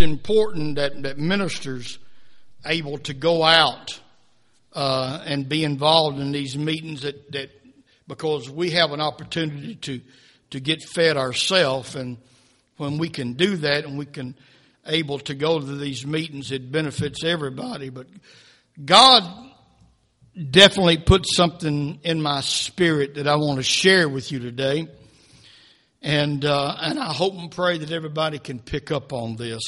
important that, that ministers able to go out uh, and be involved in these meetings that, that because we have an opportunity to to get fed ourselves and when we can do that and we can able to go to these meetings it benefits everybody. But God definitely put something in my spirit that I want to share with you today. And uh, and I hope and pray that everybody can pick up on this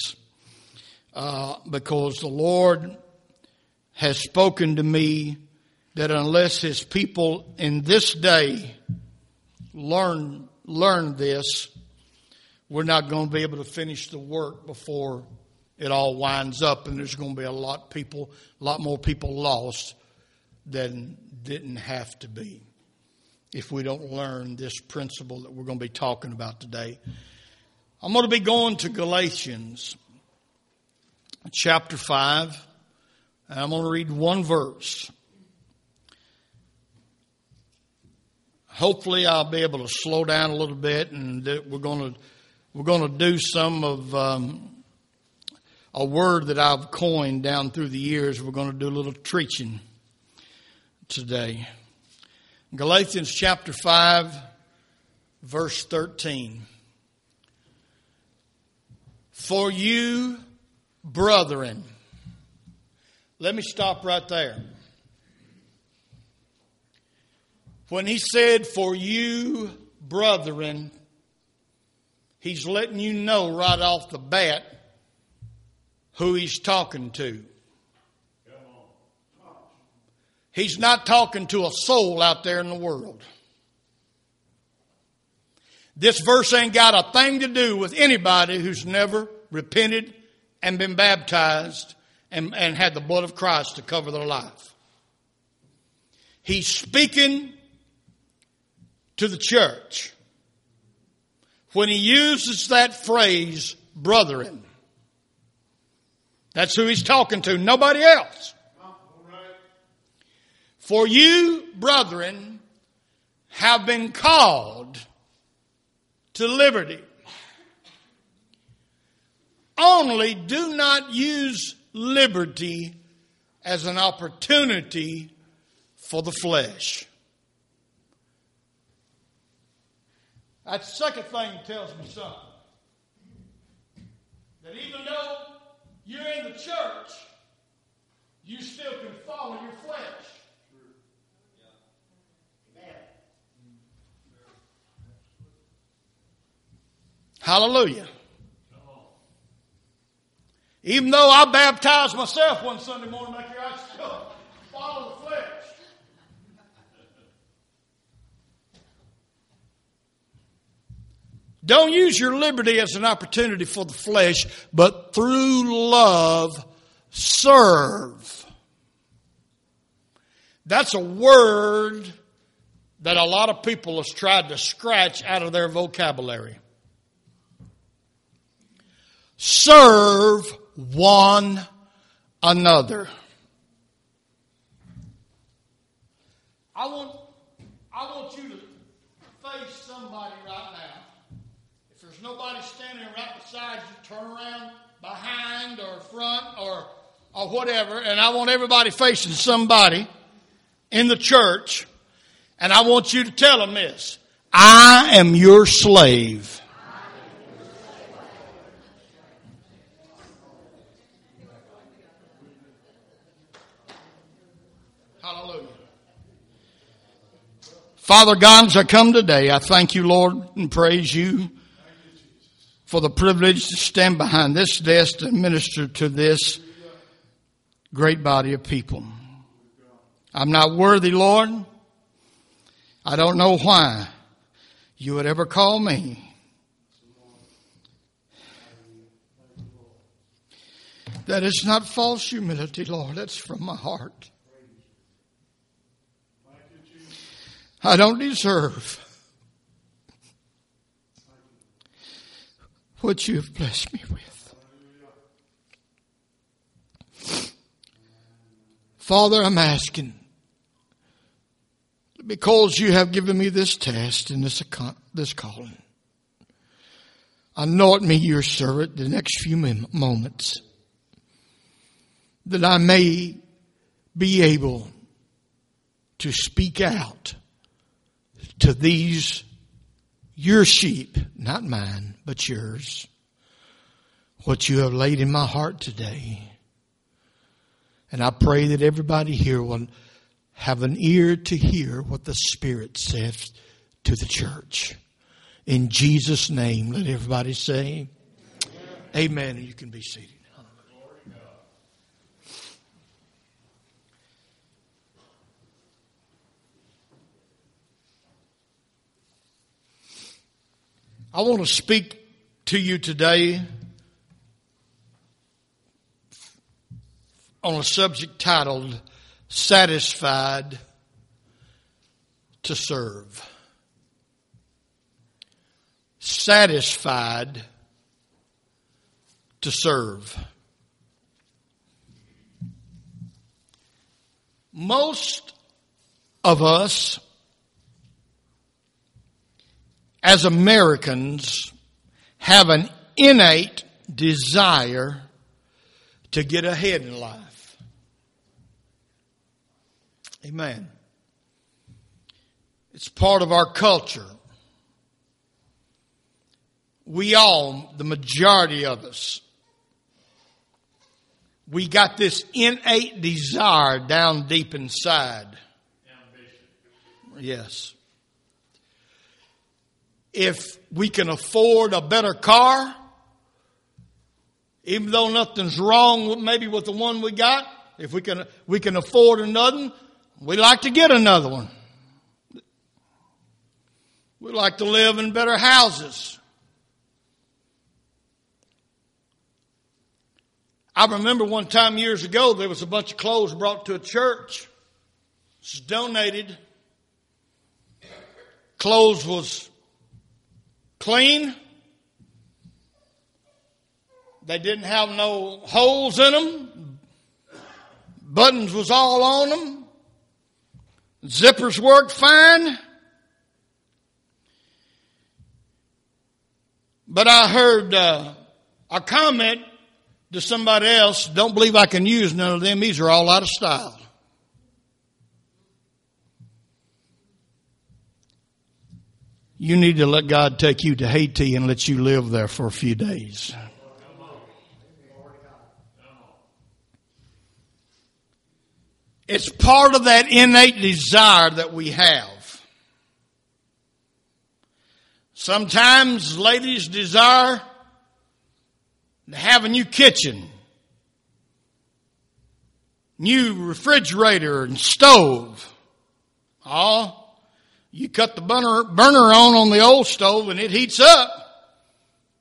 uh, because the Lord has spoken to me that unless His people in this day learn learn this, we're not going to be able to finish the work before it all winds up, and there's going to be a lot people, a lot more people lost than didn't have to be if we don't learn this principle that we're going to be talking about today. I'm going to be going to Galatians chapter 5, and I'm going to read one verse. Hopefully, I'll be able to slow down a little bit, and we're going to we're going to do some of um, a word that I've coined down through the years. We're going to do a little preaching today. Galatians chapter 5, verse 13. For you, brethren, let me stop right there. When he said, For you, brethren, he's letting you know right off the bat who he's talking to. He's not talking to a soul out there in the world. This verse ain't got a thing to do with anybody who's never repented and been baptized and, and had the blood of Christ to cover their life. He's speaking to the church when he uses that phrase, brethren. That's who he's talking to, nobody else. For you, brethren, have been called to liberty. Only do not use liberty as an opportunity for the flesh. That second thing tells me something. That even though you're in the church, you still can follow your flesh. Hallelujah. Even though I baptized myself one Sunday morning back here, I still follow the flesh. Don't use your liberty as an opportunity for the flesh, but through love, serve. That's a word that a lot of people have tried to scratch out of their vocabulary serve one another. I want, I want you to face somebody right now. If there's nobody standing right beside you, turn around behind or front or, or whatever, and I want everybody facing somebody in the church, and I want you to tell them this I am your slave. Father God, as I come today, I thank you, Lord, and praise you for the privilege to stand behind this desk and minister to this great body of people. I'm not worthy, Lord. I don't know why you would ever call me. That is not false humility, Lord. That's from my heart. I don't deserve what you have blessed me with. Father, I'm asking because you have given me this test and this, this calling. anoint me your servant the next few moments that I may be able to speak out to these your sheep, not mine, but yours, what you have laid in my heart today. And I pray that everybody here will have an ear to hear what the Spirit says to the church. In Jesus' name, let everybody say, Amen. Amen. You can be seated. I want to speak to you today on a subject titled Satisfied to Serve. Satisfied to serve. Most of us as Americans have an innate desire to get ahead in life. Amen. It's part of our culture. We all, the majority of us, we got this innate desire down deep inside. Yes if we can afford a better car, even though nothing's wrong maybe with the one we got, if we can, we can afford another, we like to get another one. We like to live in better houses. I remember one time years ago there was a bunch of clothes brought to a church. It was donated. Clothes was clean. They didn't have no holes in them. Buttons was all on them. Zippers worked fine. But I heard uh, a comment to somebody else, don't believe I can use none of them. These are all out of style. You need to let God take you to Haiti and let you live there for a few days. It's part of that innate desire that we have. Sometimes ladies desire to have a new kitchen, new refrigerator and stove. Oh, you cut the burner, burner on on the old stove and it heats up.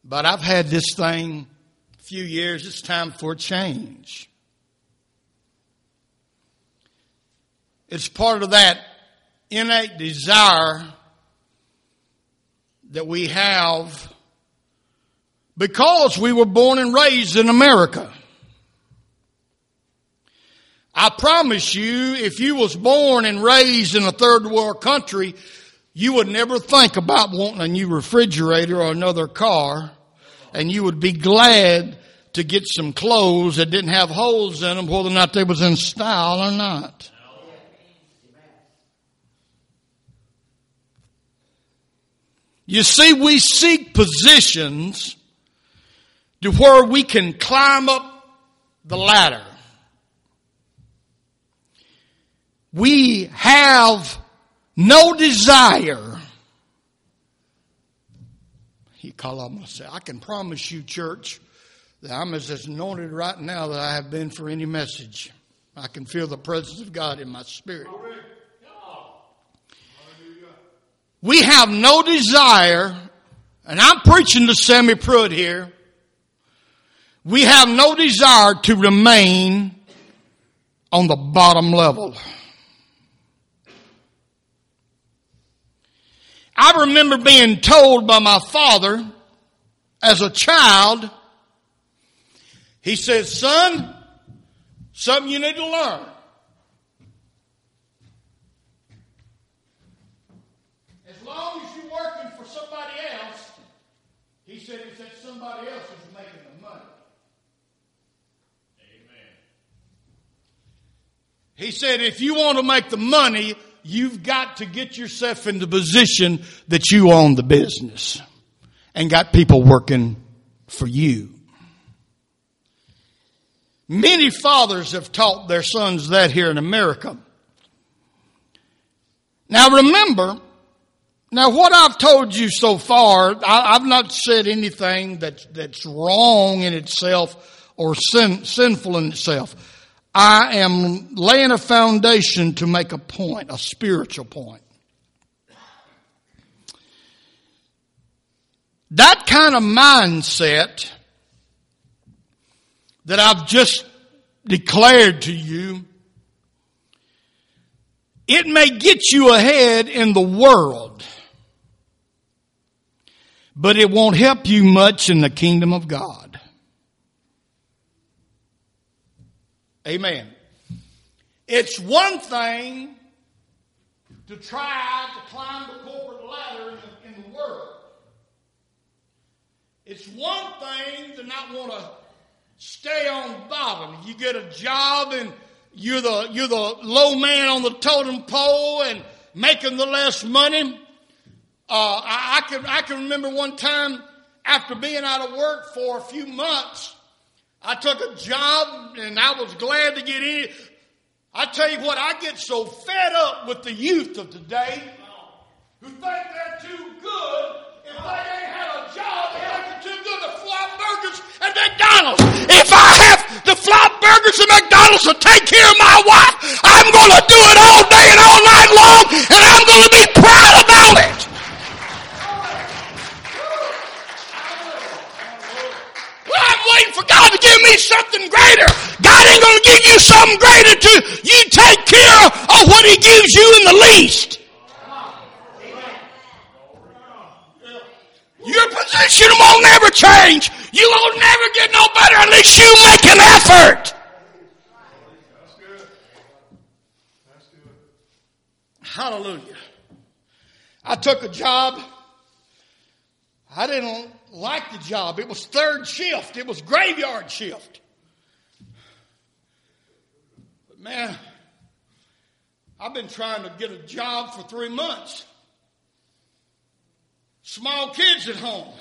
But I've had this thing a few years. It's time for a change. It's part of that innate desire that we have because we were born and raised in America. I promise you, if you was born and raised in a third world country, you would never think about wanting a new refrigerator or another car, and you would be glad to get some clothes that didn't have holes in them, whether or not they was in style or not. You see, we seek positions to where we can climb up the ladder. We have no desire. He called up and said, I can promise you, church, that I'm as anointed right now that I have been for any message. I can feel the presence of God in my spirit. We have no desire, and I'm preaching to Sammy Pruitt here. We have no desire to remain on the bottom level. I remember being told by my father as a child, he said, son, something you need to learn. As long as you're working for somebody else, he said, he said, somebody else is making the money. Amen. He said, if you want to make the money, you've got to get yourself in the position that you own the business and got people working for you. Many fathers have taught their sons that here in America. Now remember, now what I've told you so far, I, have not said anything that's, that's wrong in itself or sin, sinful in itself. I am laying a foundation to make a point, a spiritual point. That kind of mindset that I've just declared to you, it may get you ahead in the world, but it won't help you much in the kingdom of God. Amen. It's one thing to try to climb the corporate ladder in the, in the world. It's one thing to not want to stay on bottom. You get a job and you're the, you're the low man on the totem pole and making the less money. Uh, I, I, can, I can remember one time after being out of work for a few months, I took a job and I was glad to get in. I tell you what, I get so fed up with the youth of today who think they're too good if they ain't had a job, they think they're too good to fly burgers at McDonald's. If I have to fly burgers at McDonald's to take care of my wife, I'm going to do it all day and all night long, and I'm going to be proud about it. I'm waiting for God to give me something greater. God ain't going to give you something greater to you take care of what He gives you in the least. Your position won't never change. You will never get no better unless you make an effort. Hallelujah. I took a job. I didn't like the job. It was third shift. It was graveyard shift. But man, I've been trying to get a job for three months small kids at home.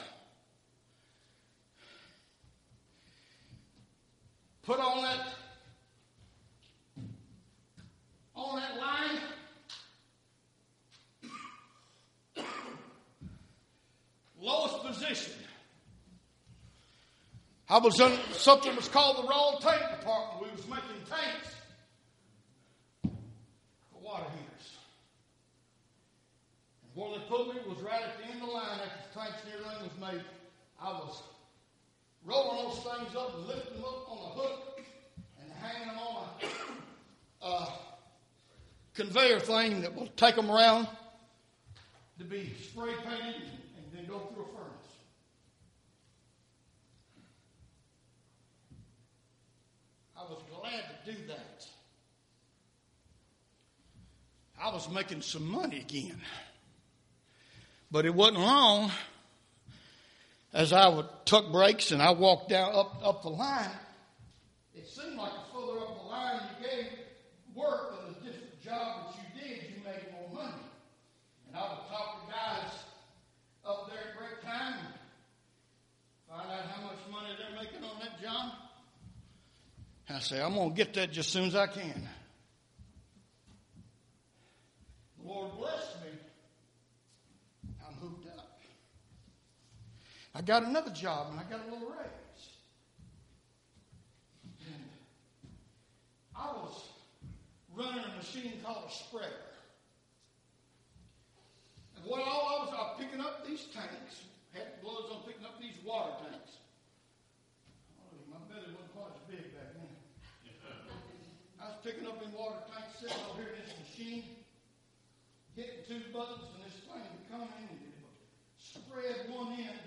Put on that on that line. Lowest position. I was in something was called the raw tank department. We was making tanks for water heaters. And where they put me was right at the end of the line after the tanks and everything was made. I was rolling those things up and lifting them up on a hook and hanging them on a uh, conveyor thing that will take them around to be spray painted and, and then go through a furnace. I was glad to do that. I was making some money again. But it wasn't long as I would tuck breaks and I walked down up, up the line. It seemed like the further up the line you gave work and the different job that you did, you made more money. And I would talk to guys up there at break time and find out how much money they're making on that job. I say, I'm going to get that just as soon as I can. The Lord bless me. I'm hooked up. I got another job and I got a little raise. And I was running a machine called a spreader. And what all I was, I was picking up these tanks, had gloves on picking up these water tanks. Oh, my belly wasn't quite as big back then. I was picking up in water tanks, sitting over here in this machine, two buttons, and this thing would come in and it would spread one end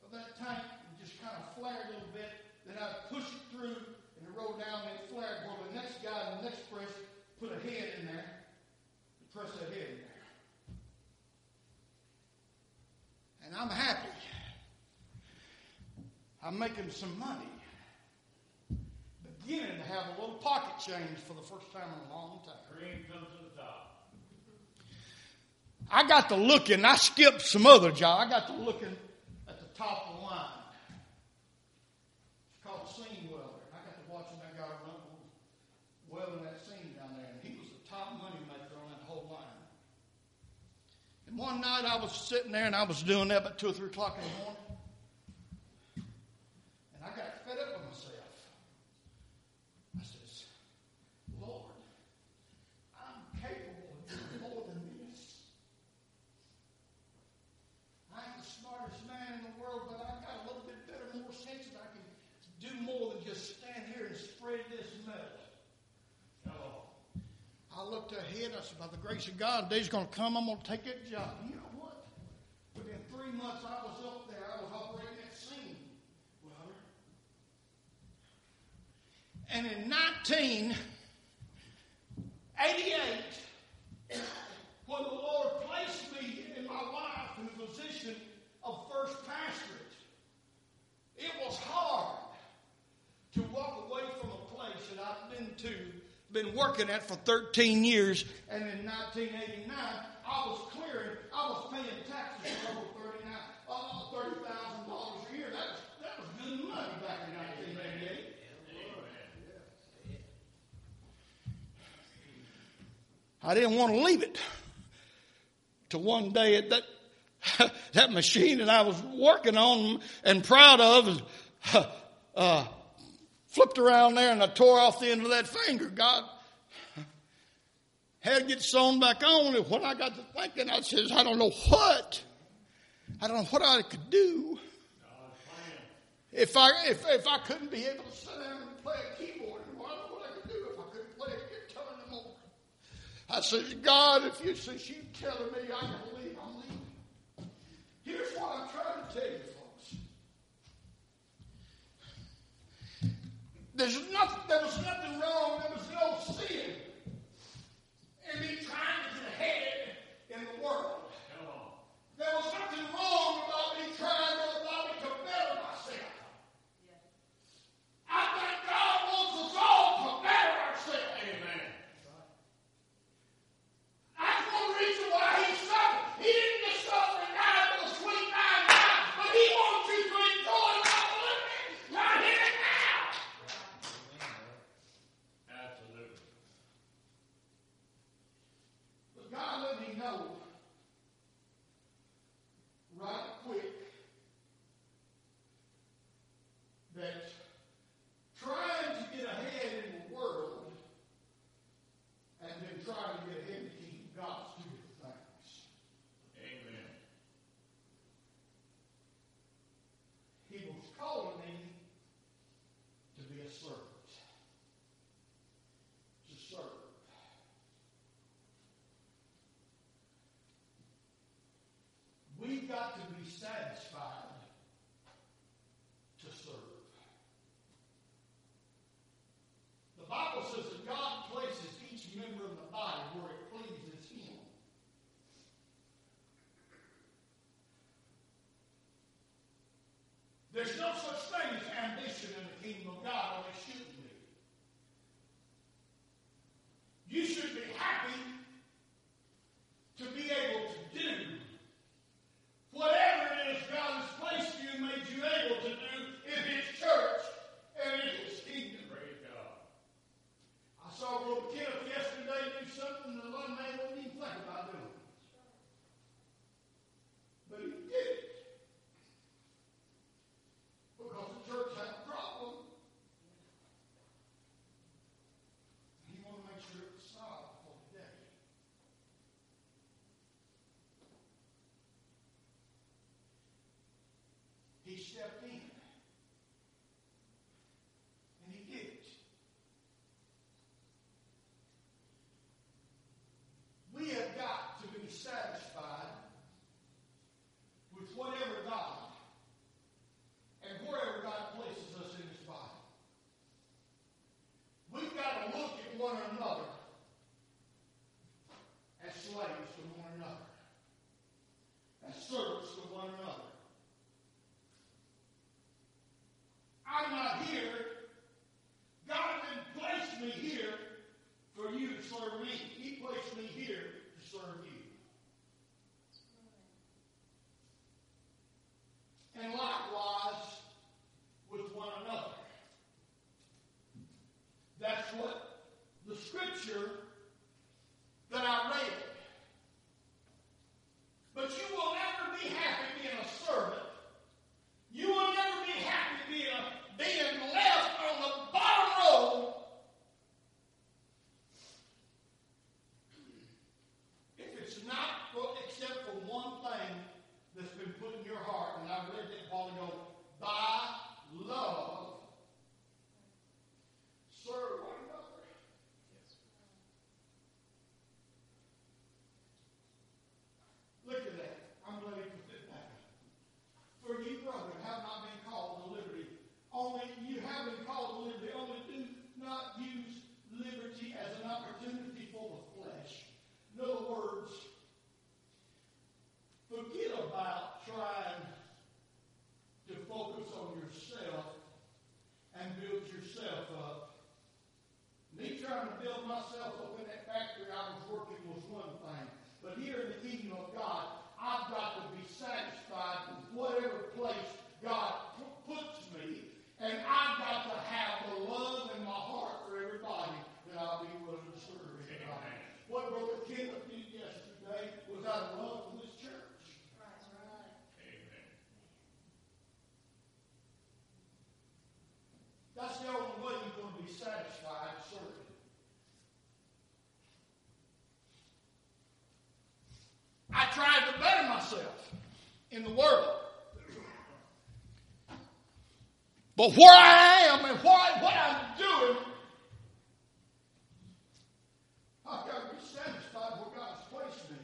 of that tank and just kind of flare a little bit. Then I'd push it through and it rolled down and it flared. Well, the next guy in the next press put a head in there and press that head in there. And I'm happy. I'm making some money, beginning to have a little pocket change for the first time in a long time. Comes top. I got to looking, I skipped some other job. I got to looking at the top of the line. It's called seam welder. I got to watching that guy run welding that seam down there, and he was the top money maker on that whole line. And one night I was sitting there and I was doing that about two or three o'clock in the morning. And I got fed up with myself. I says, Lord, I'm capable of doing more than this. I ain't the smartest man in the world, but I've got a little bit better, more sense that I can do more than just stand here and spread this metal. I I said, by the grace of God, The day's going to come. I'm going to take that job. You know what? Within three months, I was up there. I was operating that seam welder. And in 1988, when the Lord placed me and my wife in the position of first pastorate, it was hard to walk away from a place that I've been to, been working at for 13 years, and in 1989, I was clearing, I was paying taxes for over 39, uh, $30,000 a year. That was, that was good money back in 1988. I didn't want to leave it. To one day at that that machine that I was working on and proud of uh, flipped around there and I tore off the end of that finger. God had to get sewn back on. And when I got to thinking, I says, I don't know what. I don't know what I could do. If I if if I couldn't be able to sit down and play a keyboard, I don't know what I could do if I couldn't play a guitar no more. I says, God, if you since you telling me I can leave, I'm leaving. Here's what I'm trying to tell you, There's nothing, there was nothing wrong, But where I am and what, what I'm doing, I've got to be satisfied where God's placed me.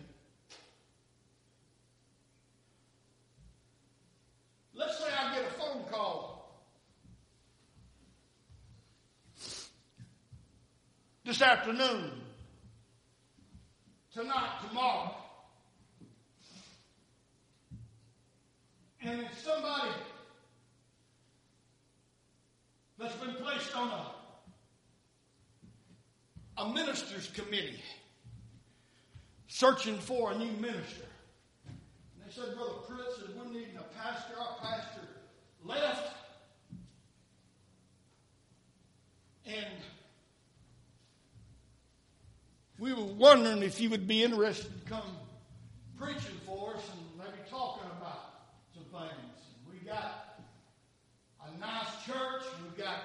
Let's say I get a phone call this afternoon, tonight, tomorrow, and it's somebody that's been placed on a, a minister's committee searching for a new minister. And they said, Brother Pruitt said, we're needing a pastor. Our pastor left. And we were wondering if you would be interested to come preaching for us and maybe talking about some things. And We got a nice church. We've got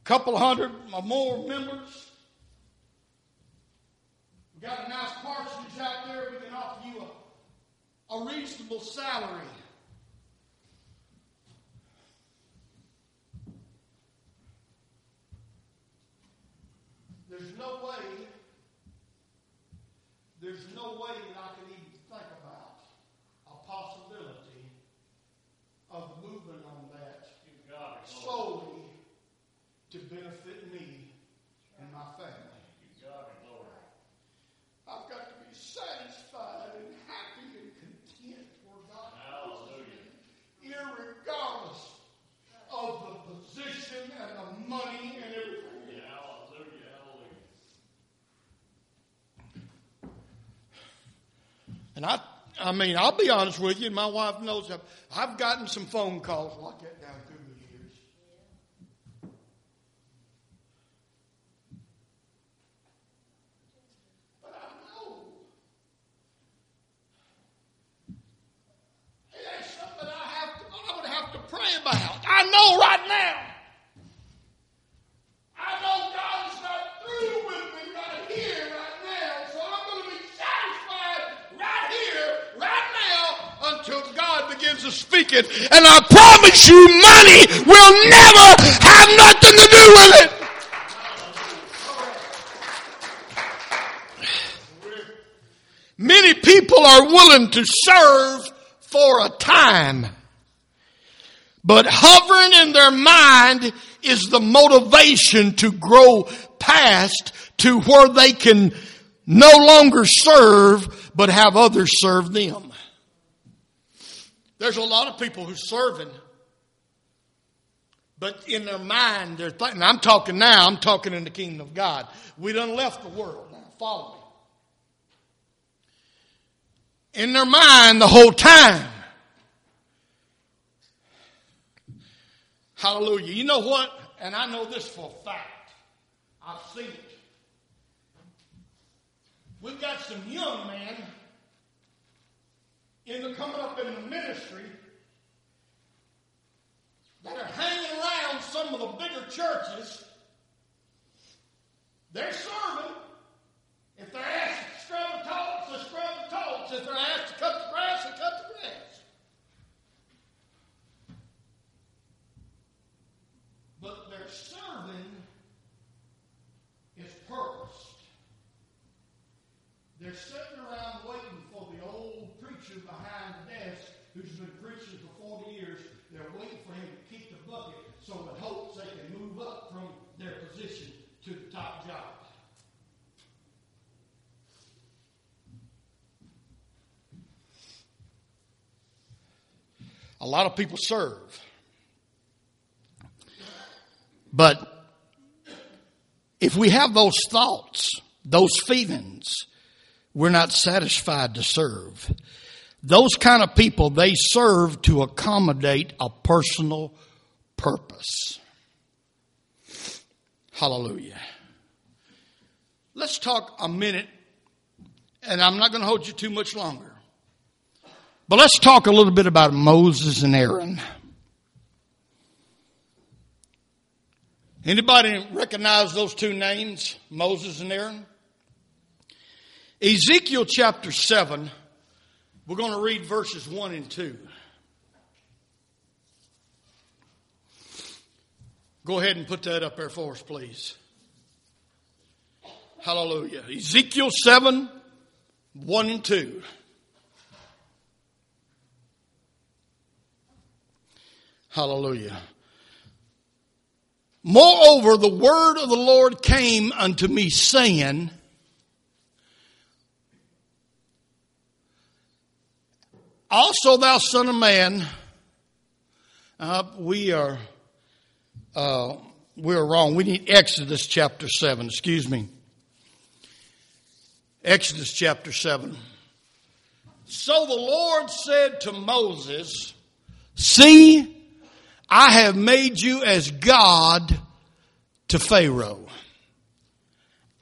a couple hundred or more members. Got a nice parsonage out there. We can offer you a, a reasonable salary. There's no way, there's no way that I can even think about a possibility of moving on that Give God a glory. solely to benefit me and my family. Give God a glory. I've got to be satisfied and happy and content where God Hallelujah. irregardless of the position and the money and everything. Hallelujah. Hallelujah. And I, I mean, I'll be honest with you, and my wife knows I've, I've gotten some phone calls like that down through the years. But I know it ain't something I have to, I would have to pray about. I know right now. I know God is not through with me right here, right now. So I'm going to be satisfied right here, right now, until God begins to speak it. And I promise you, money will never have nothing to do with it. Many people are willing to serve for a time. But hovering in their mind is the motivation to grow past to where they can no longer serve, but have others serve them. There's a lot of people who serving, but in their mind they're thinking. I'm talking now. I'm talking in the kingdom of God. We done left the world now. Follow me. In their mind the whole time. Hallelujah. You know what? And I know this for a fact. I've seen it. We've got some young men in the coming up in the ministry that are hanging around some of the bigger churches. They're serving. If they're asked to scrub the toilets, they scrub the toilets. If they're asked to cut the grass, they cut the grass. But their serving is purposed. They're sitting around waiting for the old preacher behind the desk who's been preaching for 40 years. They're waiting for him to kick the bucket so in hopes they can move up from their position to the top job. A lot of people serve. But if we have those thoughts, those feelings, we're not satisfied to serve. Those kind of people, they serve to accommodate a personal purpose. Hallelujah. Let's talk a minute, and I'm not going to hold you too much longer. But let's talk a little bit about Moses and Aaron. Anybody recognize those two names, Moses and Aaron? Ezekiel chapter 7 We're going to read verses 1 and 2. Go ahead and put that up there for us, please. Hallelujah. Ezekiel 7, 1 and 2. Hallelujah. Moreover, the word of the Lord came unto me, saying, Also, thou son of man, uh, we are uh, we're wrong. We need Exodus chapter seven. Excuse me. Exodus chapter seven. So the Lord said to Moses, "See, I have made you as God to Pharaoh,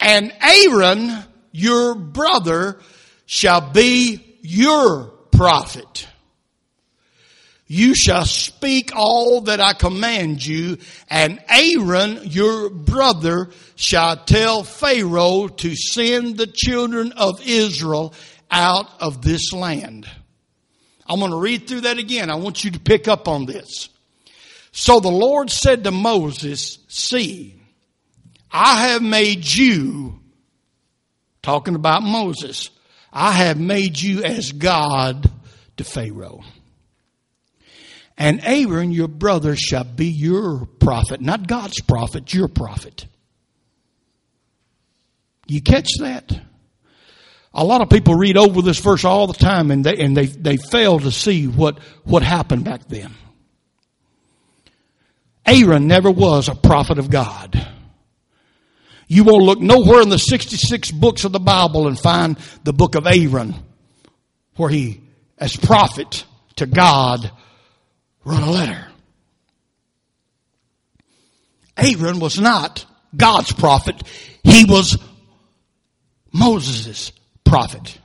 and Aaron, your brother, shall be your prophet. You shall speak all that I command you, and Aaron, your brother, shall tell Pharaoh to send the children of Israel out of this land. I'm going to read through that again. I want you to pick up on this. So the Lord said to Moses, See, I have made you, talking about Moses, I have made you as God to Pharaoh. And Aaron, your brother, shall be your prophet, not God's prophet, your prophet. You catch that? A lot of people read over this verse all the time and they, and they, they fail to see what, what happened back then. Aaron never was a prophet of God. You won't look nowhere in the 66 books of the Bible and find the book of Aaron where he, as prophet to God, wrote a letter. Aaron was not God's prophet. He was Moses' prophet.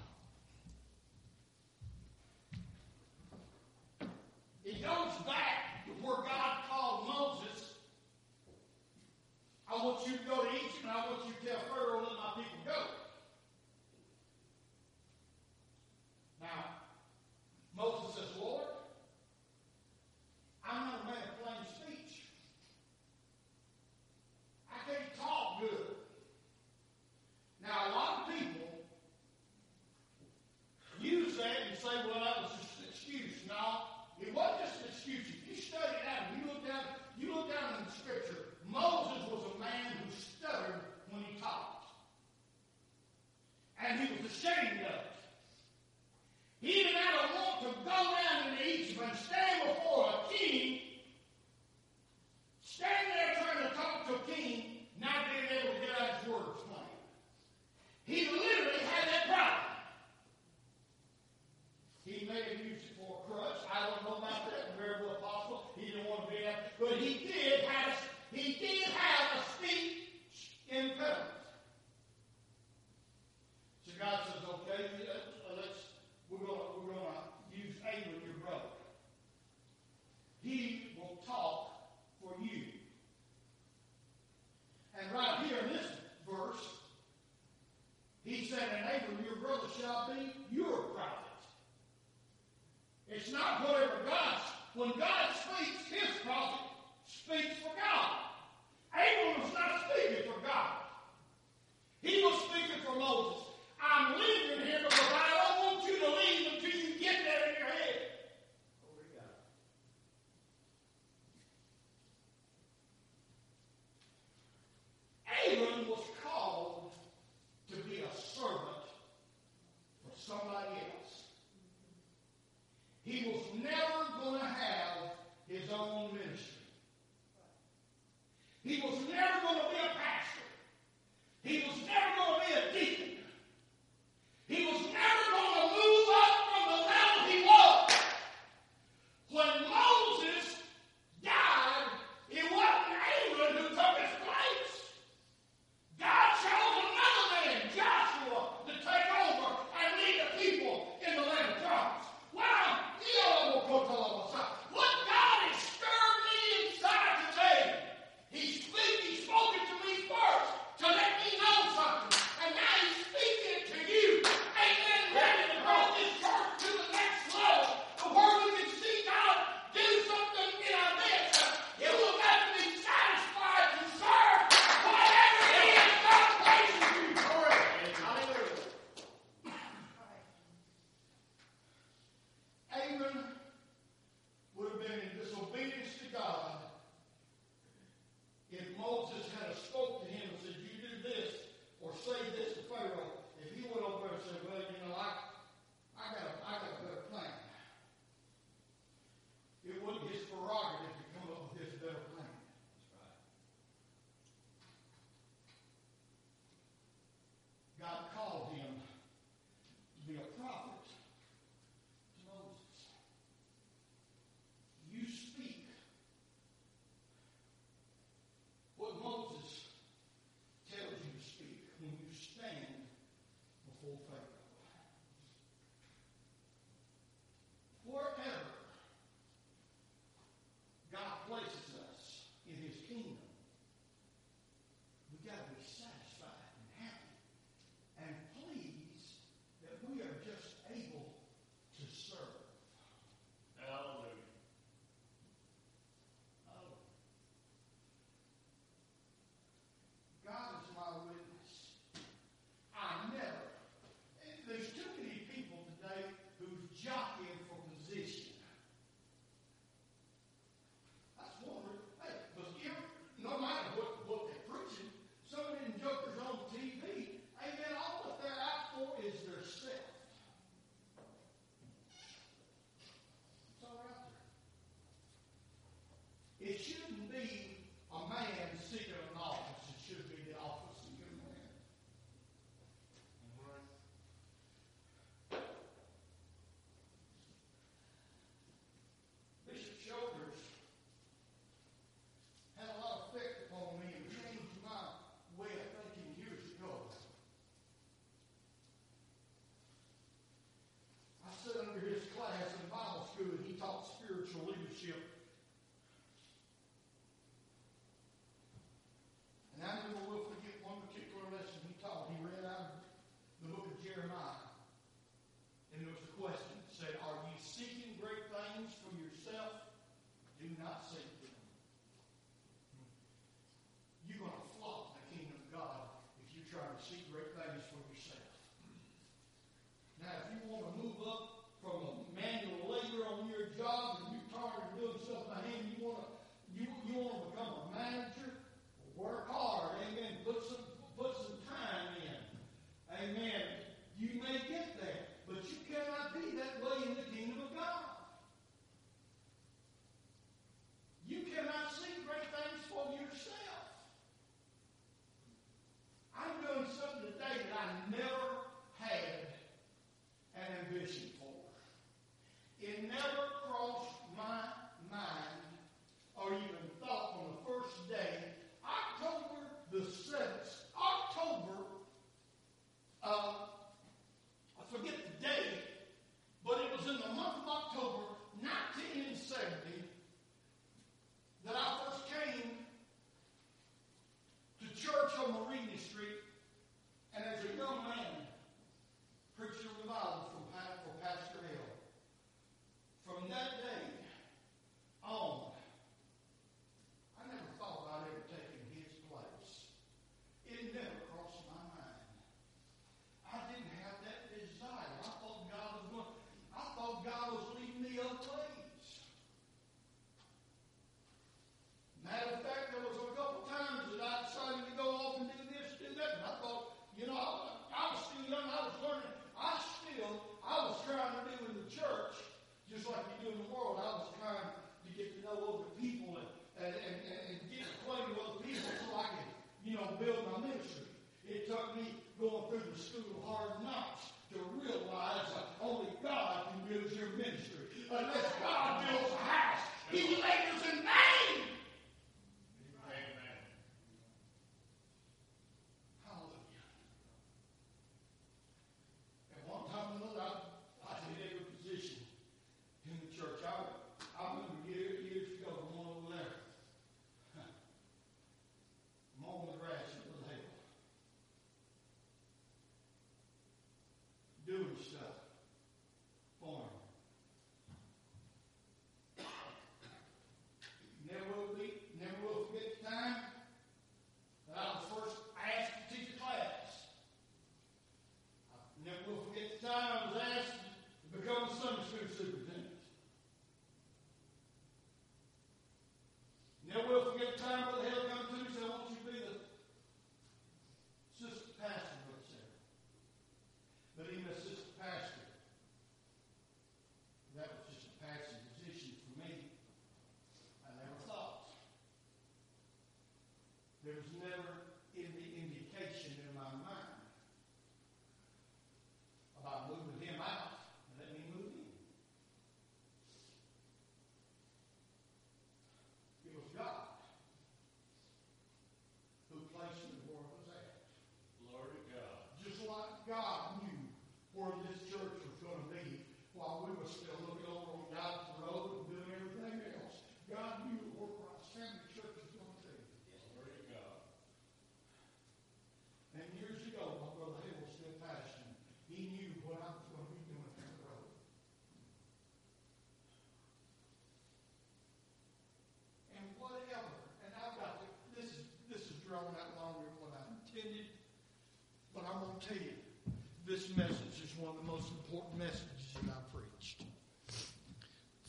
all faith.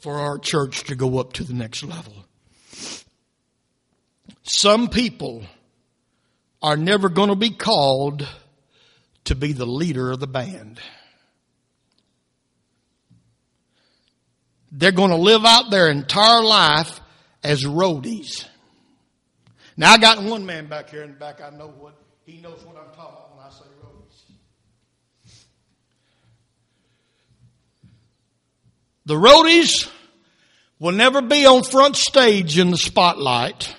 For our church to go up to the next level. Some people are never going to be called to be the leader of the band. They're going to live out their entire life as roadies. Now I got one man back here in the back. I know what he knows what I'm talking about when I say roadies. The roadies will never be on front stage in the spotlight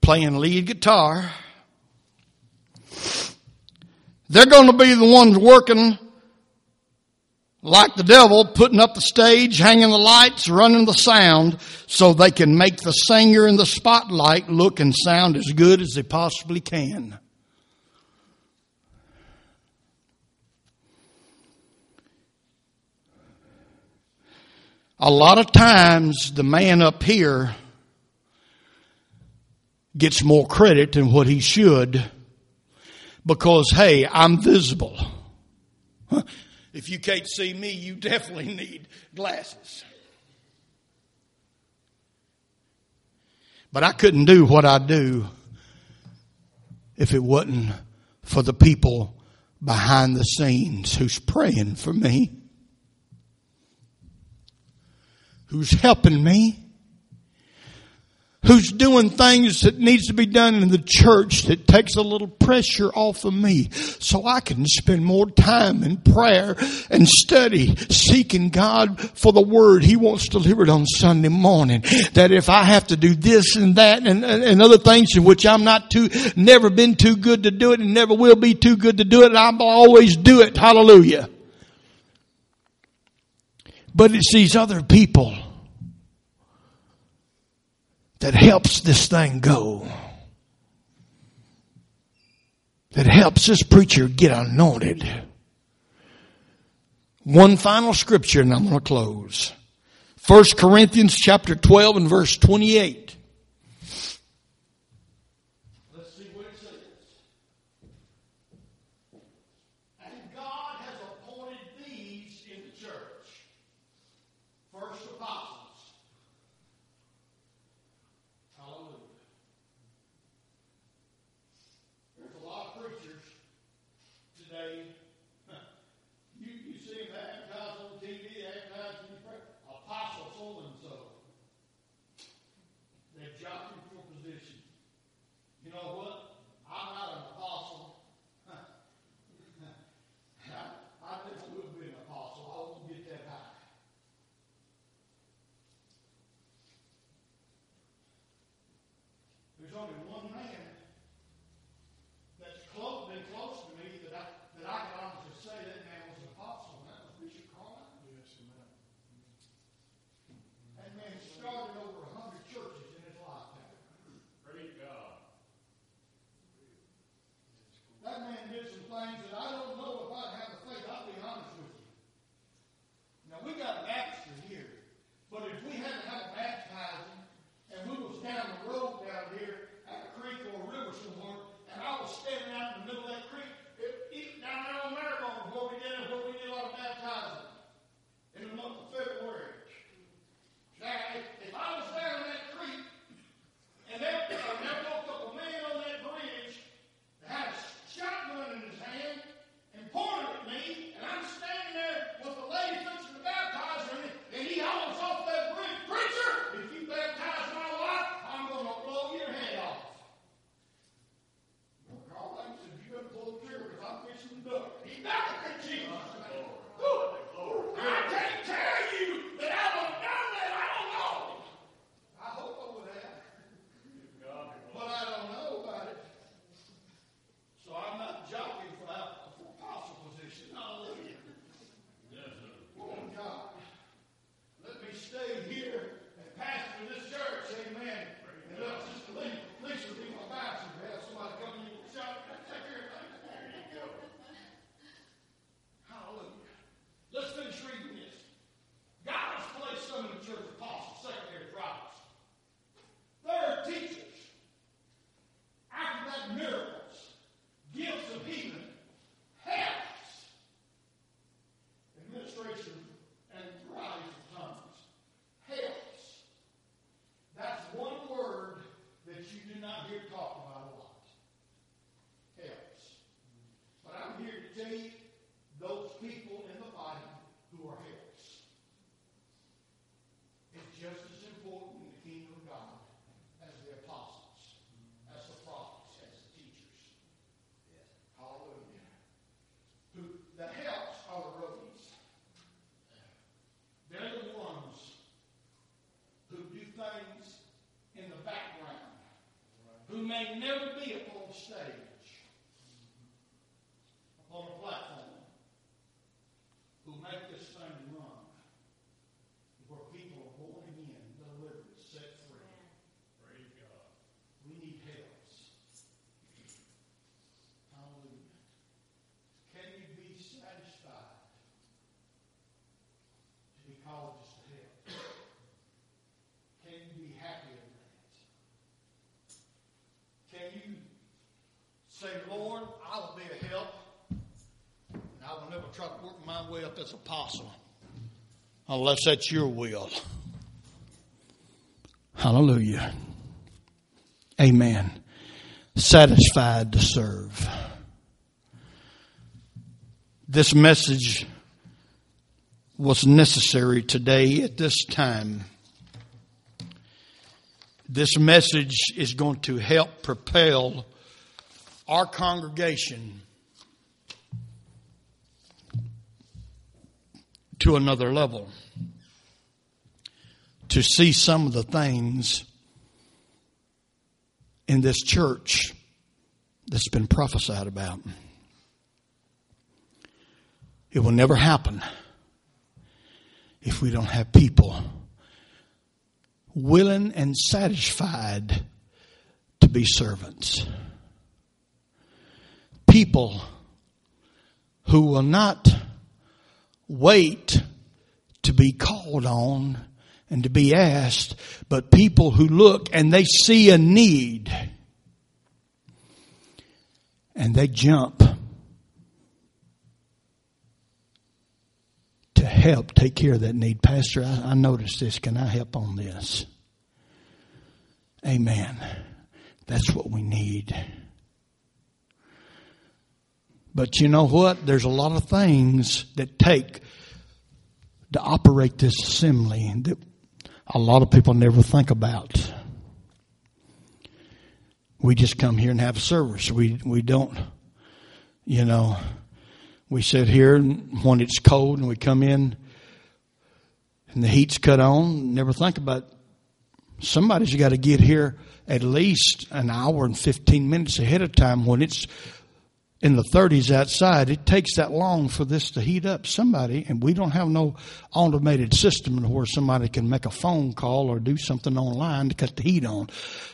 playing lead guitar. They're going to be the ones working like the devil, putting up the stage, hanging the lights, running the sound, so they can make the singer in the spotlight look and sound as good as they possibly can. A lot of times, the man up here gets more credit than what he should because, hey, I'm visible. If you can't see me, you definitely need glasses. But I couldn't do what I do if it wasn't for the people behind the scenes who's praying for me, who's helping me, who's doing things that needs to be done in the church that takes a little pressure off of me so I can spend more time in prayer and study seeking God for the word he wants delivered on Sunday morning. That if I have to do this and that and, and other things in which I'm not too, never been too good to do it and never will be too good to do it, I'll always do it. Hallelujah. But it's these other people that helps this thing go. That helps this preacher get anointed. One final scripture and I'm going to close. 1 Corinthians chapter 12 and verse 28. Apostle unless that's your will? Hallelujah. Amen. Satisfied to serve. This message was necessary today at this time. This message is going to help propel our congregation to another level. To see some of the things in this church that's been prophesied about. It will never happen if we don't have people willing and satisfied to be servants. People who will not wait to be called on and to be asked, but people who look and they see a need and they jump to help take care of that need. Pastor, I, I noticed this. Can I help on this? Amen. That's what we need. But you know what? There's a lot of things that take to operate this assembly that a lot of people never think about. We just come here and have service. We we don't, you know, we sit here when it's cold and we come in and the heat's cut on. Never think about somebody's got to get here at least an hour and fifteen minutes ahead of time when it's in the 30s outside, it takes that long for this to heat up. Somebody, and we don't have no automated system where somebody can make a phone call or do something online to cut the heat on.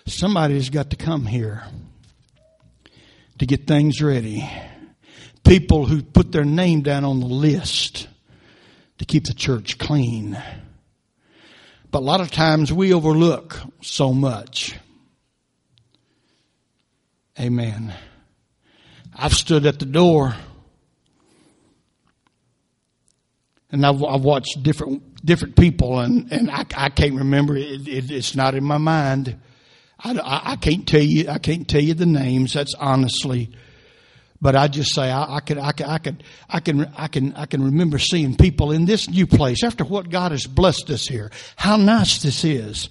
Somebody's got to come here to get things ready. People who put their name down on the list to keep the church clean. But a lot of times we overlook so much. Amen. I've stood at the door and I've, I've watched different different people, and, and I, I can't remember. It, it, it's not in my mind. I, I, I, can't tell you. I can't tell you the names. That's honestly, but I just say I, I. I could. I could. I can. I can. I can remember seeing people in this new place after what God has blessed us here. How nice this is.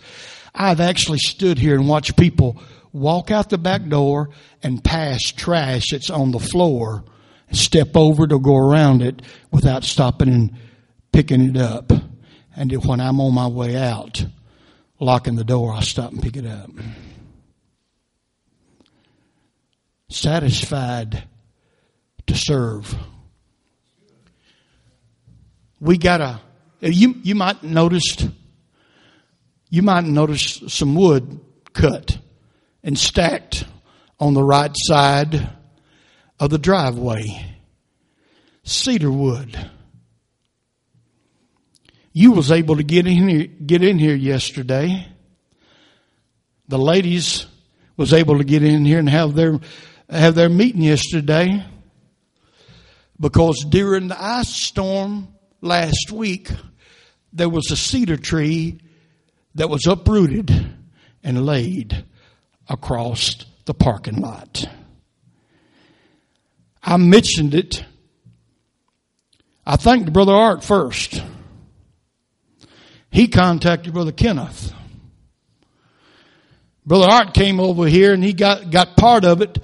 I've actually stood here and watched people walk out the back door and pass trash that's on the floor, step over to go around it without stopping and picking it up. And when I'm on my way out, locking the door, I stop and pick it up. Satisfied to serve. We gotta, you, you might noticed, you might notice some wood cut and stacked on the right side of the driveway. Cedar wood. You was able to get in here, get in here yesterday. The ladies was able to get in here and have their have their meeting yesterday because during the ice storm last week there was a cedar tree that was uprooted and laid across the parking lot. I mentioned it. I thanked Brother Art first. He contacted Brother Kenneth. Brother Art came over here and he got, got part of it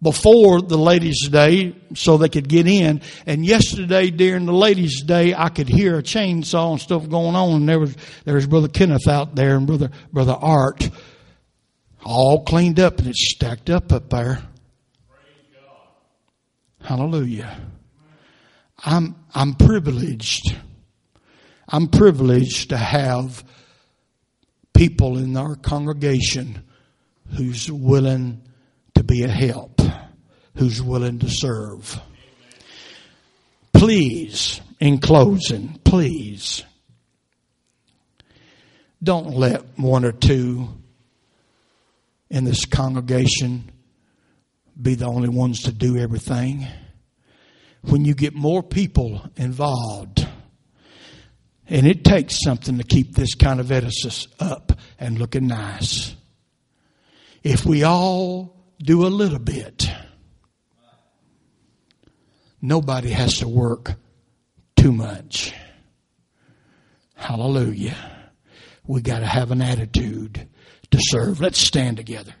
before the ladies' day so they could get in. And yesterday during the ladies' day, I could hear a chainsaw and stuff going on. And there was, there was Brother Kenneth out there and Brother, Brother Art all cleaned up and it's stacked up up there. Hallelujah. I'm, I'm privileged. I'm privileged to have people in our congregation who's willing to be a help, who's willing to serve. Please, in closing, please, don't let one or two in this congregation be the only ones to do everything. When you get more people involved, and it takes something to keep this kind of edifice up and looking nice. If we all do a little bit, nobody has to work too much. Hallelujah. We got to have an attitude to serve. Let's stand together.